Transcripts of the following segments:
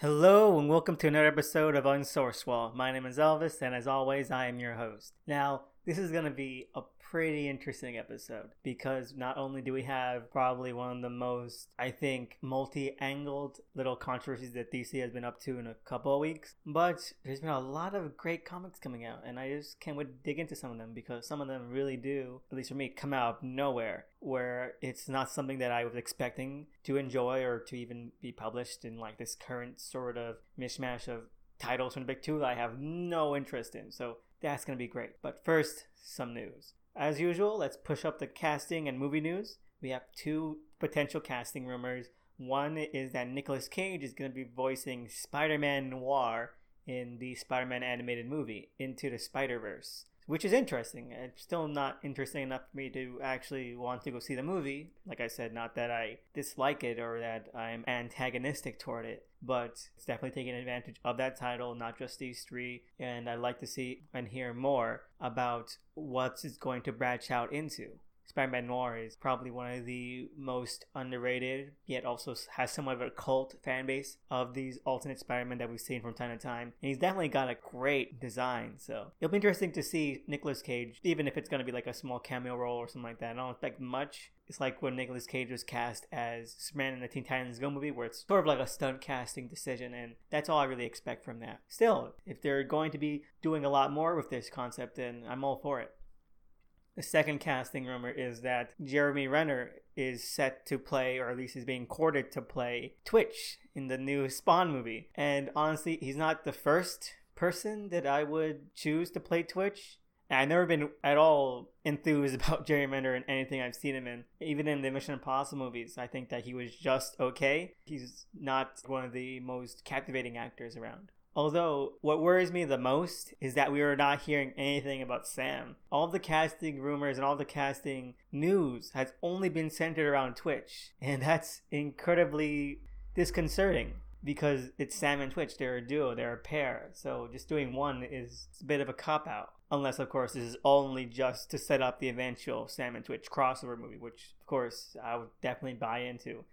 Hello and welcome to another episode of Unsourced Wall. My name is Elvis, and as always, I am your host. Now, this is going to be a pretty interesting episode because not only do we have probably one of the most, I think, multi angled little controversies that DC has been up to in a couple of weeks, but there's been a lot of great comics coming out, and I just can't wait to dig into some of them because some of them really do, at least for me, come out of nowhere where it's not something that I was expecting to enjoy or to even be published in like this current sort of mishmash of titles from the big two that I have no interest in. So that's going to be great. But first, some news. As usual, let's push up the casting and movie news. We have two potential casting rumors. One is that Nicolas Cage is going to be voicing Spider Man Noir in the Spider Man animated movie, Into the Spider Verse which is interesting. It's still not interesting enough for me to actually want to go see the movie. Like I said, not that I dislike it or that I'm antagonistic toward it, but it's definitely taking advantage of that title, not just these three. And I'd like to see and hear more about what it's going to branch out into. Spider-Man Noir is probably one of the most underrated, yet also has somewhat of a cult fan base of these alternate Spider-Man that we've seen from time to time. And he's definitely got a great design, so it'll be interesting to see Nicolas Cage, even if it's going to be like a small cameo role or something like that. I don't expect much. It's like when Nicolas Cage was cast as Superman in the Teen Titans Go movie, where it's sort of like a stunt casting decision, and that's all I really expect from that. Still, if they're going to be doing a lot more with this concept, then I'm all for it. The second casting rumor is that Jeremy Renner is set to play, or at least is being courted to play, Twitch in the new Spawn movie. And honestly, he's not the first person that I would choose to play Twitch. I've never been at all enthused about Jeremy Renner in anything I've seen him in. Even in the Mission Impossible movies, I think that he was just okay. He's not one of the most captivating actors around. Although, what worries me the most is that we are not hearing anything about Sam. All the casting rumors and all the casting news has only been centered around Twitch, and that's incredibly disconcerting because it's Sam and Twitch. They're a duo, they're a pair. So just doing one is a bit of a cop out. Unless, of course, this is only just to set up the eventual Sam and Twitch crossover movie, which, of course, I would definitely buy into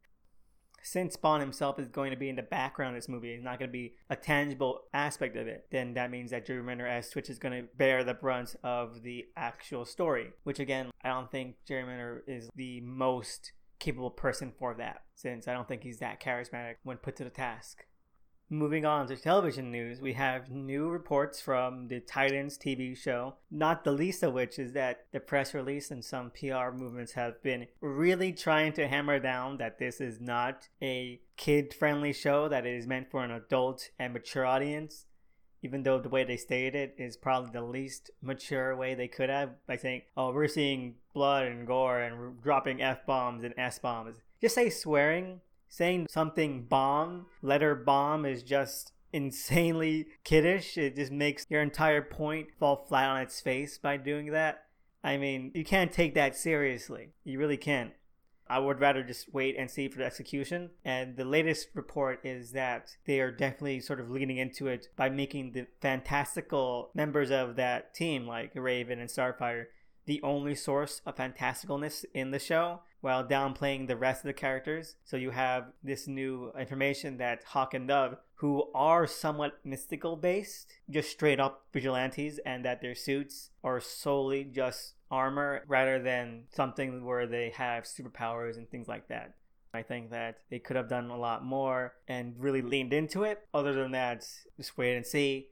since Spawn himself is going to be in the background of this movie, he's not going to be a tangible aspect of it, then that means that Jeremy Renner as Twitch is going to bear the brunt of the actual story. Which again, I don't think Jeremy Renner is the most capable person for that, since I don't think he's that charismatic when put to the task. Moving on to television news, we have new reports from the Titans TV show, not the least of which is that the press release and some PR movements have been really trying to hammer down that this is not a kid friendly show, that it is meant for an adult and mature audience. Even though the way they stated it is probably the least mature way they could have by saying, oh, we're seeing blood and gore and dropping F bombs and S bombs. Just say swearing saying something bomb, letter bomb, is just insanely kiddish. It just makes your entire point fall flat on its face by doing that. I mean, you can't take that seriously. You really can't. I would rather just wait and see for the execution. And the latest report is that they are definitely sort of leaning into it by making the fantastical members of that team, like Raven and Starfire, the only source of fantasticalness in the show while downplaying the rest of the characters. So you have this new information that Hawk and Dove, who are somewhat mystical based, just straight up vigilantes, and that their suits are solely just armor rather than something where they have superpowers and things like that. I think that they could have done a lot more and really leaned into it. Other than that, just wait and see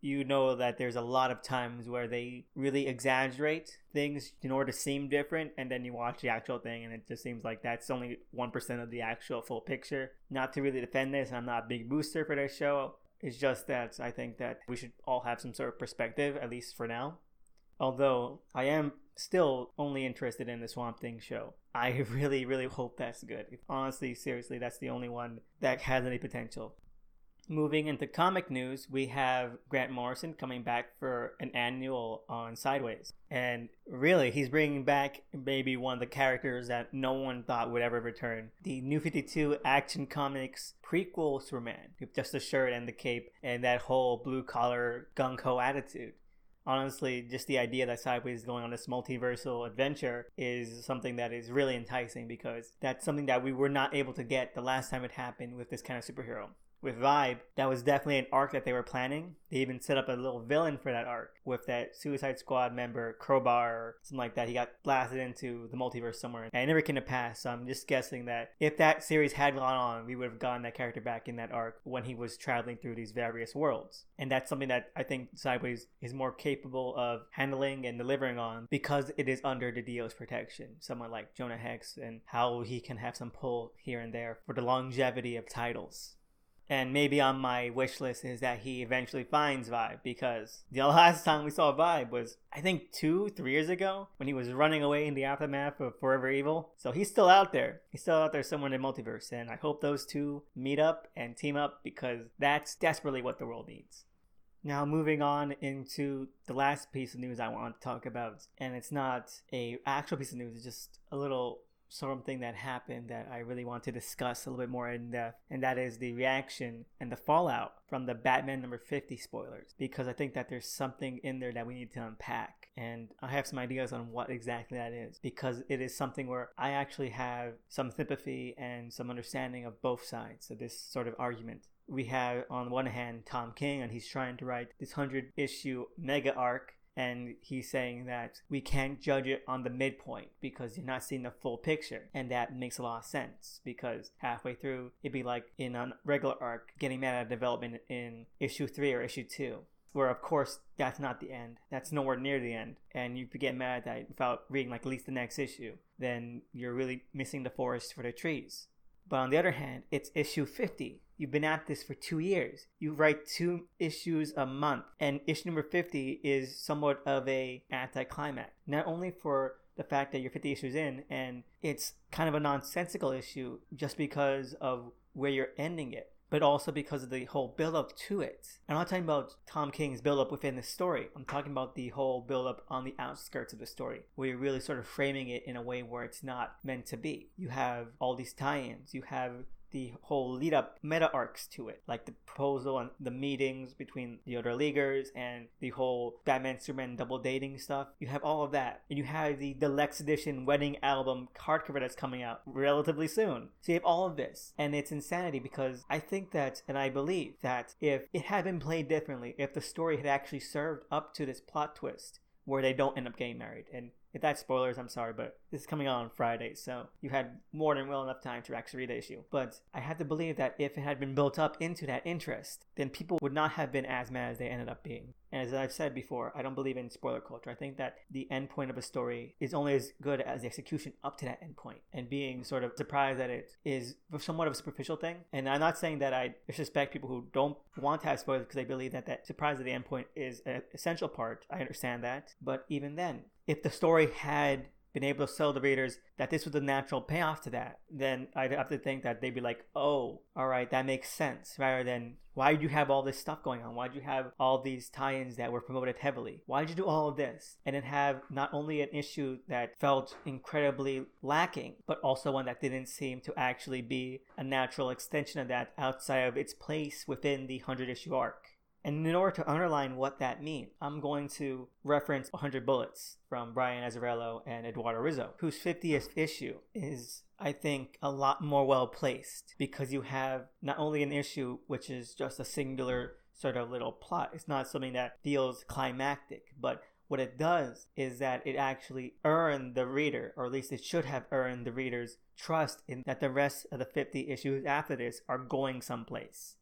you know that there's a lot of times where they really exaggerate things in order to seem different and then you watch the actual thing and it just seems like that's only 1% of the actual full picture. Not to really defend this i'm not a big booster for this show. It's just that i think that we should all have some sort of perspective at least for now. Although i am still only interested in the swamp thing show. I really really hope that's good. Honestly seriously that's the only one that has any potential Moving into comic news, we have Grant Morrison coming back for an annual on Sideways. And really, he's bringing back maybe one of the characters that no one thought would ever return. The New 52 Action Comics prequel Superman, with just the shirt and the cape and that whole blue collar gung ho attitude honestly, just the idea that Sideways is going on this multiversal adventure is something that is really enticing because that's something that we were not able to get the last time it happened with this kind of superhero. With Vibe, that was definitely an arc that they were planning. They even set up a little villain for that arc with that Suicide Squad member, Crowbar, or something like that. He got blasted into the multiverse somewhere, and it never came to pass. So I'm just guessing that if that series had gone on, we would have gotten that character back in that arc when he was traveling through these various worlds. And that's something that I think Sideways is more capable of handling and delivering on because it is under the DiDio's protection. Someone like Jonah Hex and how he can have some pull here and there for the longevity of titles and maybe on my wish list is that he eventually finds Vibe because the last time we saw Vibe was I think two, three years ago when he was running away in the aftermath of Forever Evil. So he's still out there. He's still out there somewhere in the multiverse, and I hope those two meet up and team up because that's desperately what the world needs. Now, moving on into the last piece of news I want to talk about, and it's not a actual piece of news; it's just a little something that happened that I really want to discuss a little bit more in depth, and that is the reaction and the fallout from the Batman number 50 spoilers. Because I think that there's something in there that we need to unpack, and I have some ideas on what exactly that is. Because it is something where I actually have some sympathy and some understanding of both sides of this sort of argument we have on one hand Tom King, and he's trying to write this 100 issue mega arc and he's saying that we can't judge it on the midpoint because you're not seeing the full picture and that makes a lot of sense because halfway through it'd be like in a regular arc getting mad at development in issue 3 or issue 2 where of course that's not the end. That's nowhere near the end. And you get mad at that without reading like at least the next issue. Then you're really missing the forest for the trees but on the other hand it's issue 50 You've been at this for two years. You write two issues a month, and issue number 50 is somewhat of a anticlimax. Not only for the fact that you're 50 issues in, and it's kind of a nonsensical issue just because of where you're ending it, but also because of the whole build up to it. I'm not talking about Tom King's build up within the story. I'm talking about the whole build up on the outskirts of the story, where you're really sort of framing it in a way where it's not meant to be. You have all these tie ins, you have the whole lead up meta arcs to it, like the proposal and the meetings between the other leaguers and the whole Batman Superman double dating stuff. You have all of that. And you have the deluxe edition wedding album hardcover that's coming out relatively soon. So you have all of this. And it's insanity because I think that, and I believe that if it had been played differently, if the story had actually served up to this plot twist where they don't end up getting married and if that's spoilers, I'm sorry, but this is coming out on Friday, so you had more than well enough time to actually read the issue. But I have to believe that if it had been built up into that interest, then people would not have been as mad as they ended up being. And as I've said before, I don't believe in spoiler culture. I think that the end point of a story is only as good as the execution up to that end point. And being sort of surprised that it is somewhat of a superficial thing. And I'm not saying that I disrespect people who don't want to have spoilers because they believe that that surprise at the end point is an essential part. I understand that. But even then, if the story had been able to sell the readers that this was the natural payoff to that, then I'd have to think that they'd be like, oh, all right, that makes sense, rather than why did you have all this stuff going on? Why did you have all these tie ins that were promoted heavily? Why did you do all of this? And then have not only an issue that felt incredibly lacking, but also one that didn't seem to actually be a natural extension of that outside of its place within the 100 issue arc. And in order to underline what that means, I'm going to reference 100 Bullets from Brian Azzarello and Eduardo Risso, whose 50th issue is, I think, a lot more well placed because you have not only an issue which is just a singular sort of little plot, it's not something that feels climactic, but what it does is that it actually earned the reader, or at least it should have earned the reader's trust in that the rest of the 50 issues after this are going someplace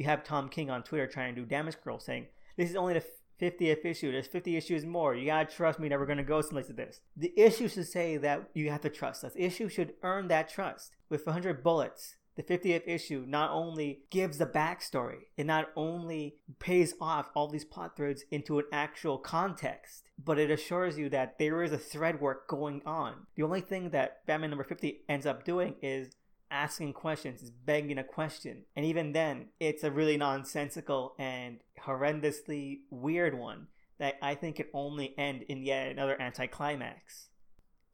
you have Tom King on Twitter trying to do damage control saying, this is only the 50th issue. There's 50 issues more. You gotta trust me that we're gonna go someplace with this. The issue should say that you have to trust us. The issue should earn that trust. With 100 bullets, the 50th issue not only gives the backstory, it not only pays off all these plot threads into an actual context, but it assures you that there is a thread work going on. The only thing that Batman number 50 ends up doing is asking questions, it's begging a question. And even then, it's a really nonsensical and horrendously weird one that I think can only end in yet another anticlimax.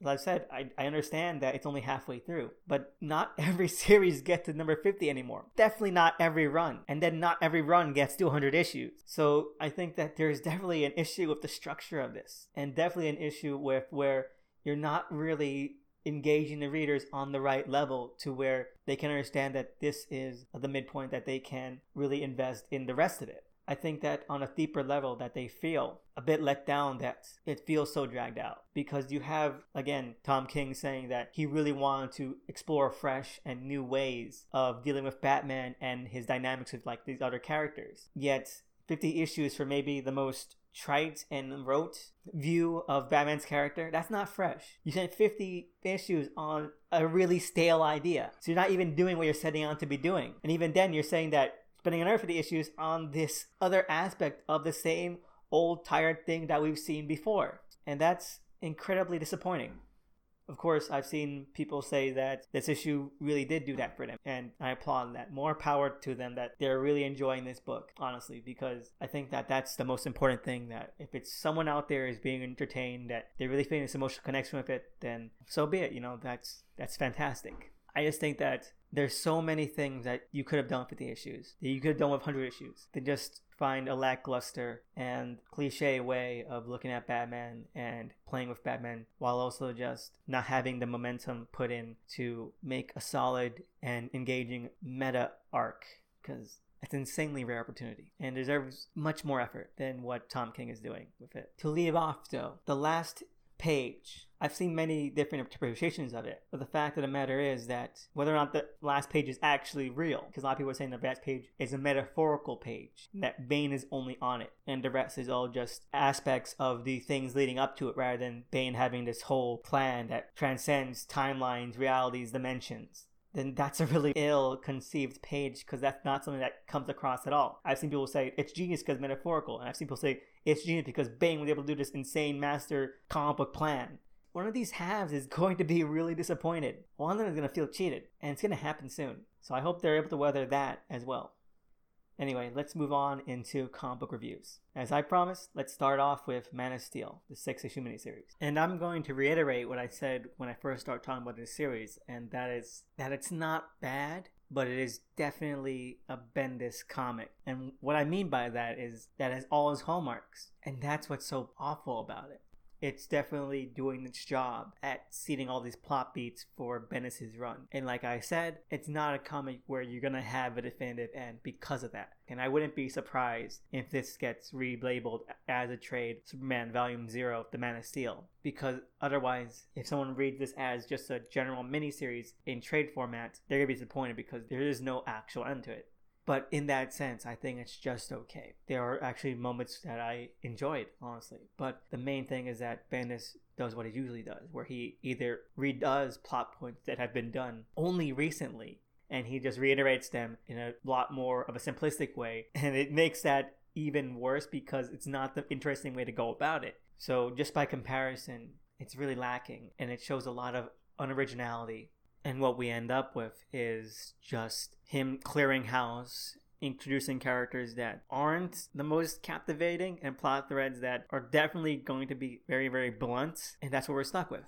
Like I said, I, I understand that it's only halfway through, but not every series gets to number 50 anymore. Definitely not every run. And then not every run gets to 100 issues. So I think that there's definitely an issue with the structure of this, and definitely an issue with where you're not really engaging the readers on the right level to where they can understand that this is the midpoint that they can really invest in the rest of it. I think that on a deeper level that they feel a bit let down that it feels so dragged out because you have again Tom King saying that he really wanted to explore fresh and new ways of dealing with Batman and his dynamics with like these other characters. Yet 50 issues for maybe the most trite and rote view of Batman's character, that's not fresh. You spent 50 issues on a really stale idea. So you're not even doing what you're setting out to be doing. And even then, you're saying that spending another 50 issues on this other aspect of the same old tired thing that we've seen before. And that's incredibly disappointing. Of course, I've seen people say that this issue really did do that for them, and I applaud that. More power to them that they're really enjoying this book, honestly, because I think that that's the most important thing. That if it's someone out there is being entertained, that they're really feel this emotional connection with it, then so be it. You know, that's that's fantastic. I just think that there's so many things that you could have done with the issues that you could have done with 100 issues to just find a lackluster and cliche way of looking at Batman and playing with Batman while also just not having the momentum put in to make a solid and engaging meta arc because it's an insanely rare opportunity and deserves much more effort than what Tom King is doing with it. To leave off though, the last page. I've seen many different interpretations of it, but the fact of the matter is that whether or not the last page is actually real, because a lot of people are saying the last page is a metaphorical page, that Bane is only on it, and the rest is all just aspects of the things leading up to it, rather than Bane having this whole plan that transcends timelines, realities, dimensions then that's a really ill conceived page because that's not something that comes across at all. I've seen people say it's genius because metaphorical, and I've seen people say it's genius because Bane was able to do this insane master comic book plan. One of these halves is going to be really disappointed. One of them is going to feel cheated, and it's going to happen soon. So I hope they're able to weather that as well. Anyway, let's move on into comic book reviews. As I promised, let's start off with Man of Steel, the six issue miniseries. And I'm going to reiterate what I said when I first started talking about this series, and that is that it's not bad, but it is definitely a Bendis comic. And what I mean by that is that has all his hallmarks. And that's what's so awful about it it's definitely doing its job at seeding all these plot beats for Bendis's run. And like I said, it's not a comic where you're gonna have a definitive end because of that. And I wouldn't be surprised if this gets relabeled as a trade Superman Volume Zero, The Man of Steel, because otherwise, if someone reads this as just a general miniseries in trade format, they're gonna be disappointed because there is no actual end to it. But in that sense, I think it's just okay. There are actually moments that I enjoyed, honestly. But the main thing is that Bendis does what he usually does, where he either redoes plot points that have been done only recently, and he just reiterates them in a lot more of a simplistic way. And it makes that even worse because it's not the interesting way to go about it. So, just by comparison, it's really lacking, and it shows a lot of unoriginality and what we end up with is just him clearing house, introducing characters that aren't the most captivating and plot threads that are definitely going to be very, very blunt. And that's what we're stuck with.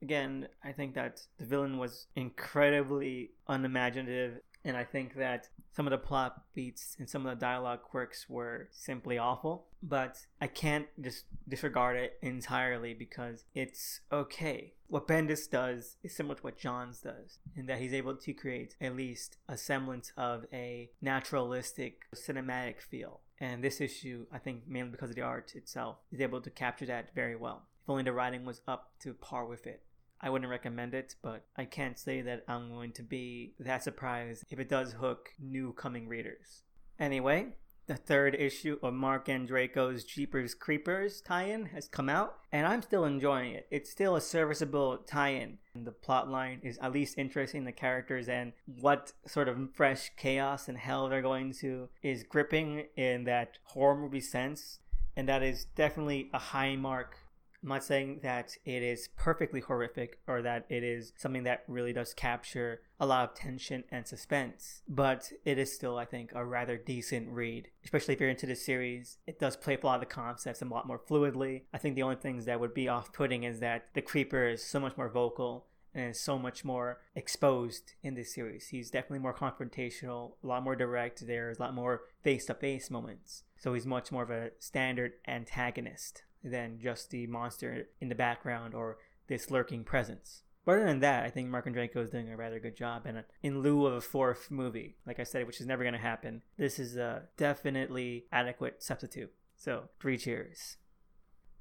Again, I think that the villain was incredibly unimaginative and I think that some of the plot beats and some of the dialogue quirks were simply awful. But I can't just disregard it entirely because it's okay. What Bendis does is similar to what Johns does, in that he's able to create at least a semblance of a naturalistic cinematic feel. And this issue, I think mainly because of the art itself, is able to capture that very well. If only the writing was up to par with it. I wouldn't recommend it, but I can't say that I'm going to be that surprised if it does hook new coming readers. Anyway, the third issue of Marc Andreyko's Jeepers Creepers tie-in has come out, and I'm still enjoying it. It's still a serviceable tie-in. And The plotline is at least interesting. The characters and what sort of fresh chaos and hell they're going to is gripping in that horror movie sense, and that is definitely a high mark I'm not saying that it is perfectly horrific or that it is something that really does capture a lot of tension and suspense, but it is still, I think, a rather decent read. Especially if you're into the series, it does play a lot of the concepts a lot more fluidly. I think the only things that would be off putting is that the creeper is so much more vocal and is so much more exposed in this series. He's definitely more confrontational, a lot more direct. There's a lot more face to face moments. So he's much more of a standard antagonist than just the monster in the background or this lurking presence. But other than that, I think Marc Andreyko is doing a rather good job. And in lieu of a fourth movie, like I said, which is never going to happen, this is a definitely adequate substitute. So, three cheers.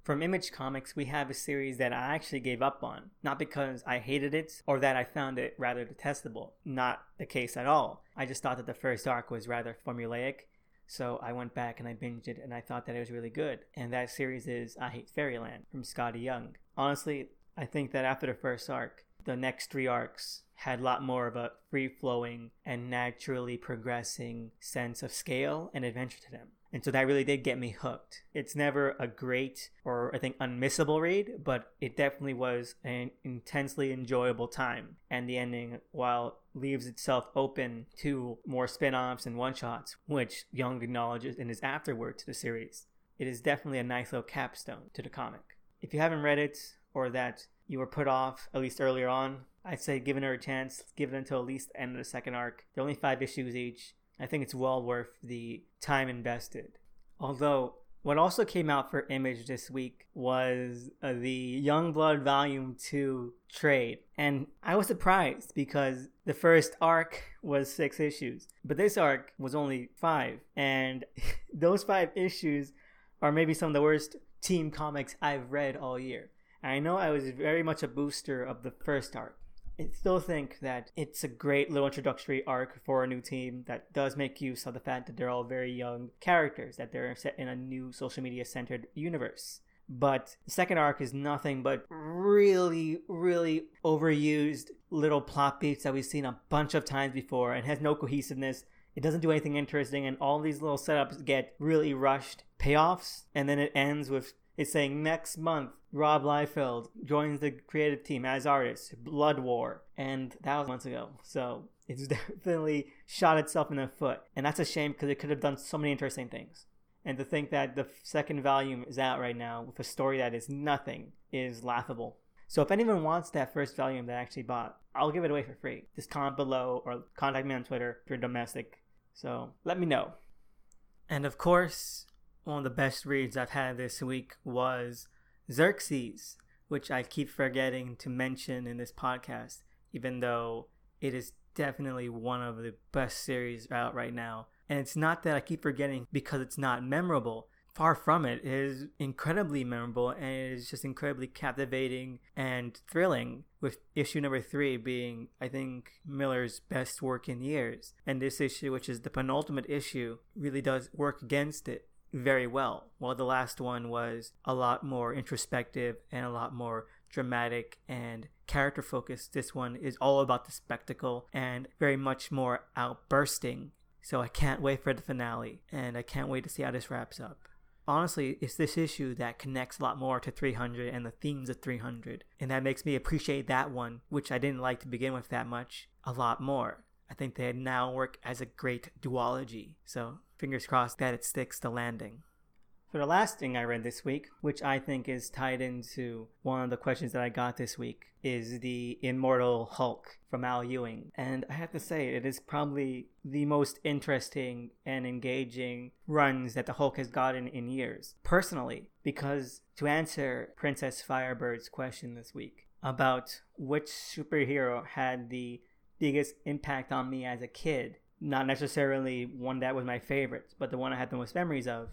From Image Comics, we have a series that I actually gave up on. Not because I hated it or that I found it rather detestable. Not the case at all. I just thought that the first arc was rather formulaic. So I went back and I binged it and I thought that it was really good. And that series is I Hate Fairyland from Skottie Young. Honestly, I think that after the first arc, the next three arcs had a lot more of a free flowing and naturally progressing sense of scale and adventure to them. And so that really did get me hooked. It's never a great or I think unmissable read, but it definitely was an intensely enjoyable time. And the ending, while leaves itself open to more spin offs and one shots, which Young acknowledges in his afterword to the series, it is definitely a nice little capstone to the comic. If you haven't read it or that you were put off, at least earlier on, I'd say give it a chance, give it until at least the end of the second arc. They're only five issues each I think it's well worth the time invested. Although, what also came out for Image this week was uh, the Youngblood Volume 2 trade. And I was surprised because the first arc was six issues, but this arc was only five. And those five issues are maybe some of the worst team comics I've read all year. I know I was very much a booster of the first arc. I still think that it's a great little introductory arc for a new team that does make use of the fact that they're all very young characters, that they're set in a new social media centered universe. But the second arc is nothing but really, really overused little plot beats that we've seen a bunch of times before and has no cohesiveness. It doesn't do anything interesting, and all these little setups get really rushed payoffs, and then it ends with it's saying next month Rob Liefeld joins the creative team as artist, Blood War, and that was months ago. So it's definitely shot itself in the foot, and that's a shame because it could have done so many interesting things. And to think that the second volume is out right now with a story that is nothing is laughable. So if anyone wants that first volume that I actually bought, I'll give it away for free. Just comment below or contact me on Twitter if you're domestic. So let me know. And of course, one of the best reads I've had this week was Xerxes, which I keep forgetting to mention in this podcast, even though it is definitely one of the best series out right now. And it's not that I keep forgetting because it's not memorable. Far from it. It is incredibly memorable and it is just incredibly captivating and thrilling, with issue number three being, I think, Miller's best work in years. And this issue, which is the penultimate issue, really does work against it very well, while the last one was a lot more introspective and a lot more dramatic and character focused. This one is all about the spectacle and very much more outbursting. So I can't wait for the finale and I can't wait to see how this wraps up. Honestly, it's this issue that connects a lot more to 300 and the themes of 300, and that makes me appreciate that one, which I didn't like to begin with that much, a lot more. I think they now work as a great duology. So fingers crossed that it sticks to landing. For the last thing I read this week, which I think is tied into one of the questions that I got this week, is the Immortal Hulk from Al Ewing. And I have to say, it is probably the most interesting and engaging runs that the Hulk has gotten in years, personally, because to answer Princess Firebird's question this week about which superhero had the biggest impact on me as a kid. Not necessarily one that was my favorite, but the one I had the most memories of.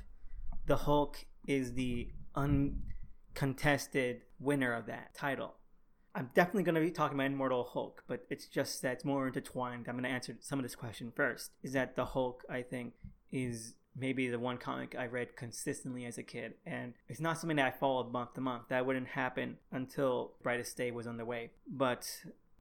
The Hulk is the uncontested winner of that title. I'm definitely going to be talking about Immortal Hulk, but it's just that it's more intertwined. I'm going to answer some of this question first. Is that the Hulk, I think, is maybe the one comic I read consistently as a kid. And it's not something that I followed month to month. That wouldn't happen until Brightest Day was underway. But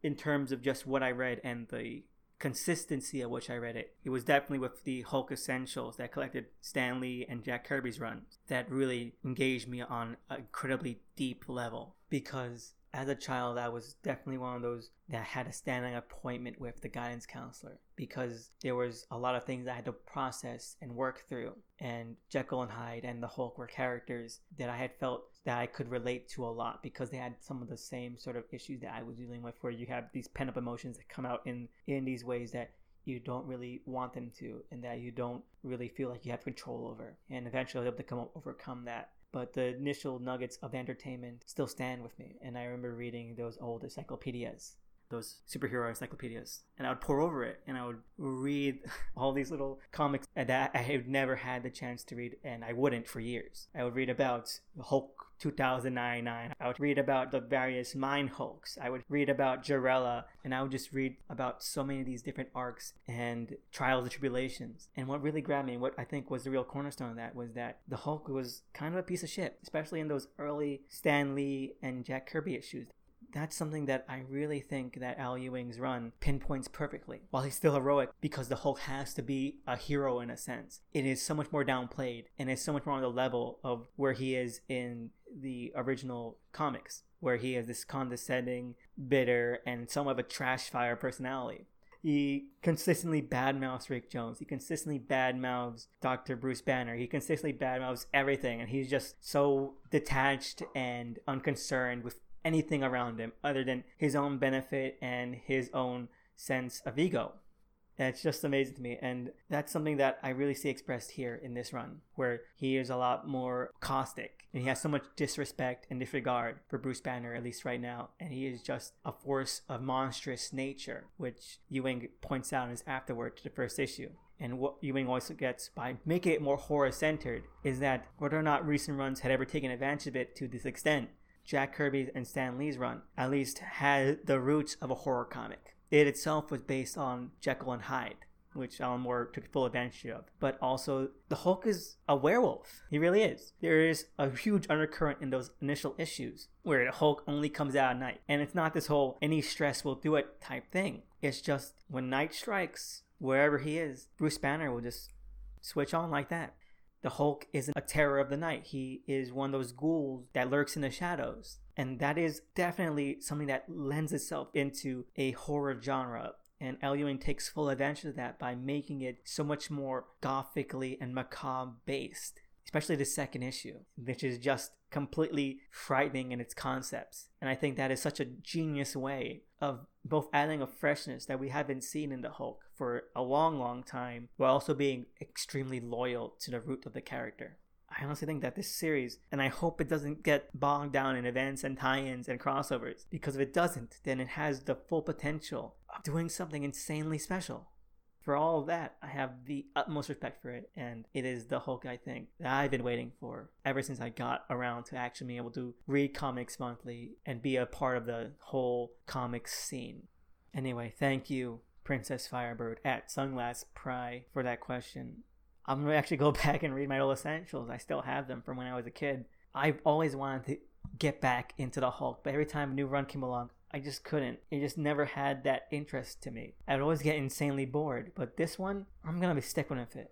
in terms of just what I read and the consistency at which I read it. It was definitely with the Hulk Essentials that collected Stan Lee and Jack Kirby's runs that really engaged me on an incredibly deep level because as a child, I was definitely one of those that had a standing appointment with the guidance counselor because there was a lot of things I had to process and work through. And Jekyll and Hyde and the Hulk were characters that I had felt that I could relate to a lot because they had some of the same sort of issues that I was dealing with, where you have these pent up emotions that come out in in these ways that you don't really want them to and that you don't really feel like you have control over. And eventually I was able to come overcome that. But the initial nuggets of entertainment still stand with me. And I remember reading those old encyclopedias those superhero encyclopedias and I would pour over it and I would read all these little comics that I had never had the chance to read and I wouldn't for years. I would read about Hulk 2099. I would read about the various Mind Hulks. I would read about Jarella and I would just read about so many of these different arcs and trials and tribulations. And what really grabbed me and what I think was the real cornerstone of that was that the Hulk was kind of a piece of shit, especially in those early Stan Lee and Jack Kirby issues that's something that I really think that Al Ewing's run pinpoints perfectly. While he's still heroic, because the Hulk has to be a hero in a sense, it is so much more downplayed and is so much more on the level of where he is in the original comics, where he is this condescending, bitter, and somewhat of a trash fire personality. He consistently badmouths Rick Jones. He consistently badmouths Dr. Bruce Banner. He consistently badmouths everything, and he's just so detached and unconcerned with anything around him other than his own benefit and his own sense of ego. And it's just amazing to me. And that's something that I really see expressed here in this run, where he is a lot more caustic and he has so much disrespect and disregard for Bruce Banner, at least right now. And he is just a force of monstrous nature, which Ewing points out in his afterword to the first issue. And what Ewing also gets by making it more horror centered is that whether or not recent runs had ever taken advantage of it to this extent, Jack Kirby's and Stan Lee's run at least had the roots of a horror comic. It itself was based on Jekyll and Hyde, which Alan Moore took full advantage of. But also, the Hulk is a werewolf. He really is. There is a huge undercurrent in those initial issues where the Hulk only comes out at night. And it's not this whole any stress will do it type thing. It's just when night strikes, wherever he is, Bruce Banner will just switch on like that. The Hulk isn't a terror of the night. He is one of those ghouls that lurks in the shadows. And that is definitely something that lends itself into a horror genre. And Al Ewing takes full advantage of that by making it so much more gothically and macabre based especially the second issue, which is just completely frightening in its concepts. And I think that is such a genius way of both adding a freshness that we haven't seen in the Hulk for a long, long time, while also being extremely loyal to the root of the character. I honestly think that this series, and I hope it doesn't get bogged down in events and tie ins and crossovers, because if it doesn't, then it has the full potential of doing something insanely special for all of that, I have the utmost respect for it, and it is the Hulk I think that I've been waiting for ever since I got around to actually being able to read comics monthly and be a part of the whole comics scene. Anyway, thank you, Princess Firebird at Sunglass Pry, for that question. I'm gonna actually go back and read my old essentials. I still have them from when I was a kid. I've always wanted to get back into the Hulk, but every time a new run came along, I just couldn't. It just never had that interest to me. I would always get insanely bored. But this one, I'm gonna be sticking with it.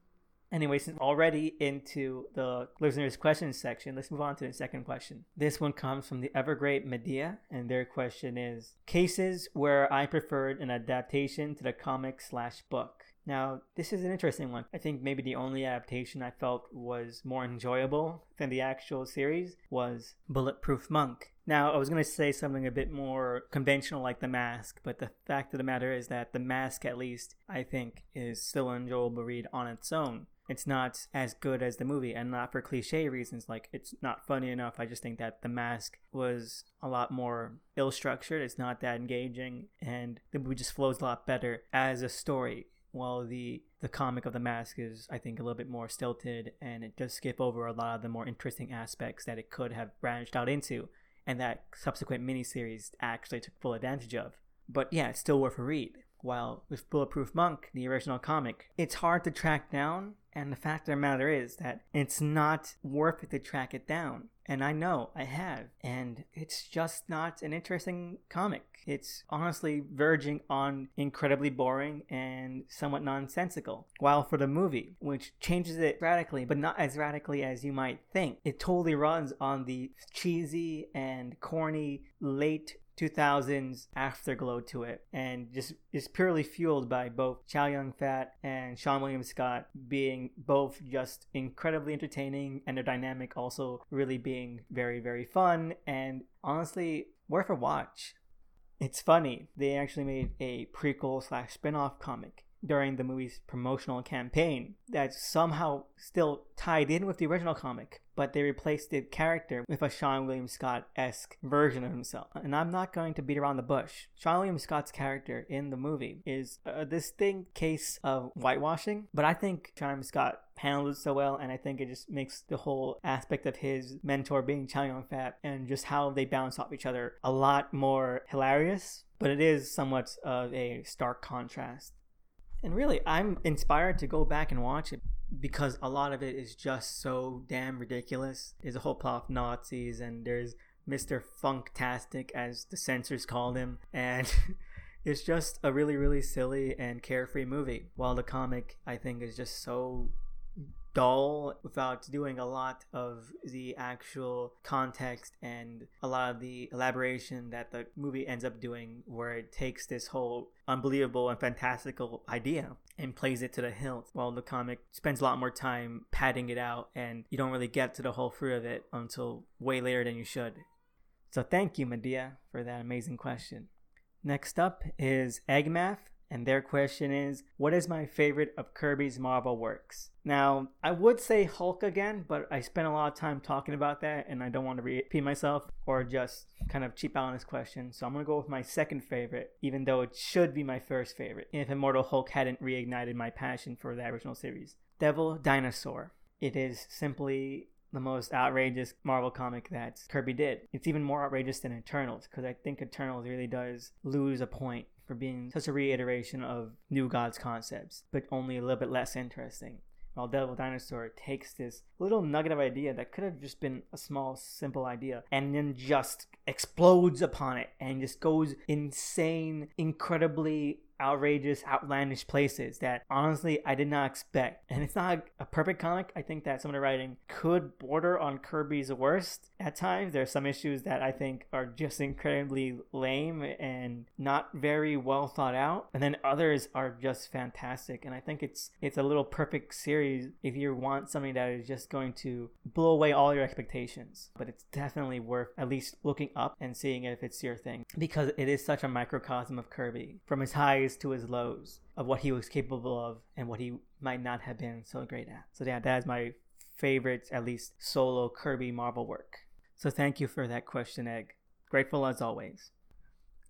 Anyway, since already into the listeners' questions section, let's move on to the second question. This one comes from the ever great Medea, and their question is Cases where I preferred an adaptation to the comic slash book. Now, this is an interesting one. I think maybe the only adaptation I felt was more enjoyable than the actual series was Bulletproof Monk. Now, I was going to say something a bit more conventional like The Mask, but the fact of the matter is that The Mask, at least, I think, is still an enjoyable read on its own. It's not as good as the movie, and not for cliche reasons, like it's not funny enough. I just think that The Mask was a lot more ill structured, it's not that engaging, and the movie just flows a lot better as a story while the the comic of the mask is i think a little bit more stilted and it does skip over a lot of the more interesting aspects that it could have branched out into and that subsequent miniseries actually took full advantage of. But yeah it's still worth a read while with bulletproof monk the original comic. It's hard to track down and the fact of the matter is that it's not worth it to track it down. And i know i have. And it's just not an interesting comic. It's honestly verging on incredibly boring and somewhat nonsensical. While for the movie, which changes it radically, but not as radically as you might think, it totally runs on the cheesy and corny late 2000s afterglow to it and just is purely fueled by both Chow Yun Fat and Seann William Scott being both just incredibly entertaining and their dynamic also really being very very fun and honestly worth a watch. It's funny, they actually made a prequel slash spin off comic during the movie's promotional campaign that's somehow still tied in with the original comic, but they replaced the character with a Seann William Scott esque version of himself. And I'm not going to beat around the bush. Seann William Scott's character in the movie is a distinct case of whitewashing, but I think Seann William Scott handled it so well, and I think it just makes the whole aspect of his mentor being Chow Yun Fat and just how they bounce off each other a lot more hilarious. But it is somewhat of a stark contrast. And really, I'm inspired to go back and watch it because a lot of it is just so damn ridiculous. There's a whole plot of Nazis, and there's Mr. Funktastic, as the censors called him, and it's just a really, really silly and carefree movie. While the comic, I think, is just so dull without doing a lot of the actual context and a lot of the elaboration that the movie ends up doing where it takes this whole unbelievable and fantastical idea and plays it to the hilt while the comic spends a lot more time padding it out and you don't really get to the whole fruit of it until way later than you should. So thank you medea for that amazing question. Next up is eggmath and their question is What is my favorite of Kirby's Marvel works? Now, I would say Hulk again, but I spent a lot of time talking about that and I don't want to repeat myself or just kind of cheap out on this question. So I'm going to go with my second favorite, even though it should be my first favorite if Immortal Hulk hadn't reignited my passion for the original series. Devil Dinosaur. It is simply the most outrageous Marvel comic that Kirby did. It's even more outrageous than Eternals because I think Eternals really does lose a point for being such a reiteration of New Gods concepts, but only a little bit less interesting. While Devil Dinosaur takes this little nugget of idea that could have just been a small, simple idea and then just explodes upon it and just goes insane, incredibly outrageous, outlandish places that honestly I did not expect. And it's not a perfect comic. I think that some of the writing could border on Kirby's worst at times. There are some issues that I think are just incredibly lame and not very well thought out. And then others are just fantastic. And I think it's it's a little perfect series if you want something that is just going to blow away all your expectations. But it's definitely worth at least looking up and seeing if it's your thing. Because it is such a microcosm of Kirby. From his highs to his lows of what he was capable of and what he might not have been so great at. So yeah, that is my favorite, at least solo Kirby Marvel work. So thank you for that question, Egg. Grateful as always.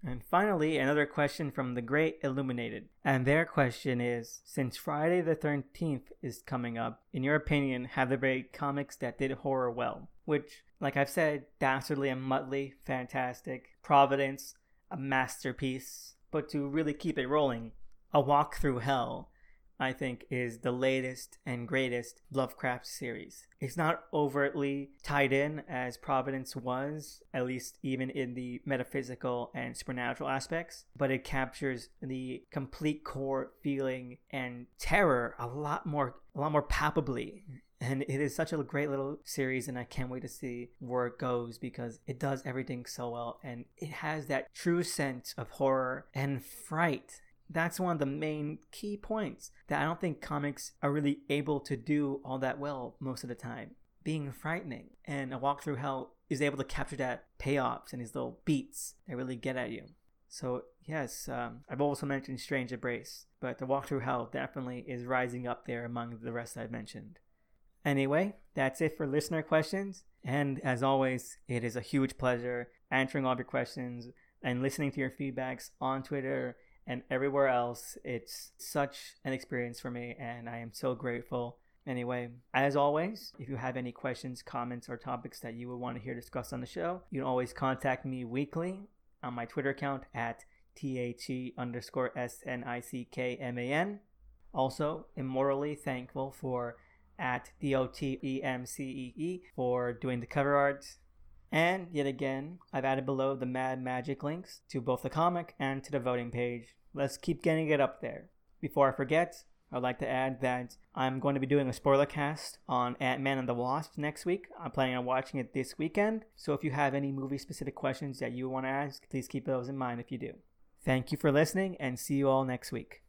And finally, another question from the Great Illuminated. And their question is Since Friday the 13th is coming up, in your opinion, have there been comics that did horror well? Which, like I've said, Dastardly and Muttley, fantastic. Providence, a masterpiece. But to really keep it rolling, A Walk Through Hell, I think, is the latest and greatest Lovecraft series. It's not overtly tied in as Providence was, at least even in the metaphysical and supernatural aspects, but it captures the complete core feeling and terror a lot more a lot more palpably and it is such a great little series and i can't wait to see where it goes because it does everything so well and it has that true sense of horror and fright. That's one of the main key points that i don't think comics are really able to do all that well most of the time. Being frightening and a walk through hell is able to capture that payoffs and these little beats that really get at you. So yes um, i've also mentioned strange embrace but the walk through hell definitely is rising up there among the rest i've mentioned Anyway, that's it for listener questions. And as always, it is a huge pleasure answering all your questions and listening to your feedbacks on Twitter and everywhere else. It's such an experience for me, and I am so grateful. Anyway, as always, if you have any questions, comments, or topics that you would want to hear discussed on the show, you can always contact me weekly on my Twitter account at THE underscore S N I C K M A N. Also, immortally thankful for at D-O-T-E-M-C-E-E for doing the cover art. And yet again, I've added below the Mad Magic links to both the comic and to the voting page. Let's keep getting it up there. Before I forget, I'd like to add that I'm going to be doing a spoiler cast on Ant-Man and the Wasp next week. I'm planning on watching it this weekend. So if you have any movie specific questions that you want to ask, please keep those in mind if you do. Thank you for listening and see you all next week.